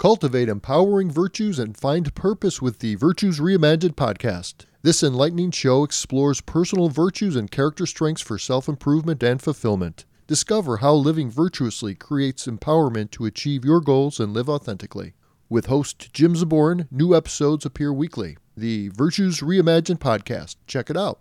Cultivate empowering virtues and find purpose with the Virtues Reimagined podcast. This enlightening show explores personal virtues and character strengths for self improvement and fulfillment. Discover how living virtuously creates empowerment to achieve your goals and live authentically. With host Jim Zaborn, new episodes appear weekly. The Virtues Reimagined podcast. Check it out.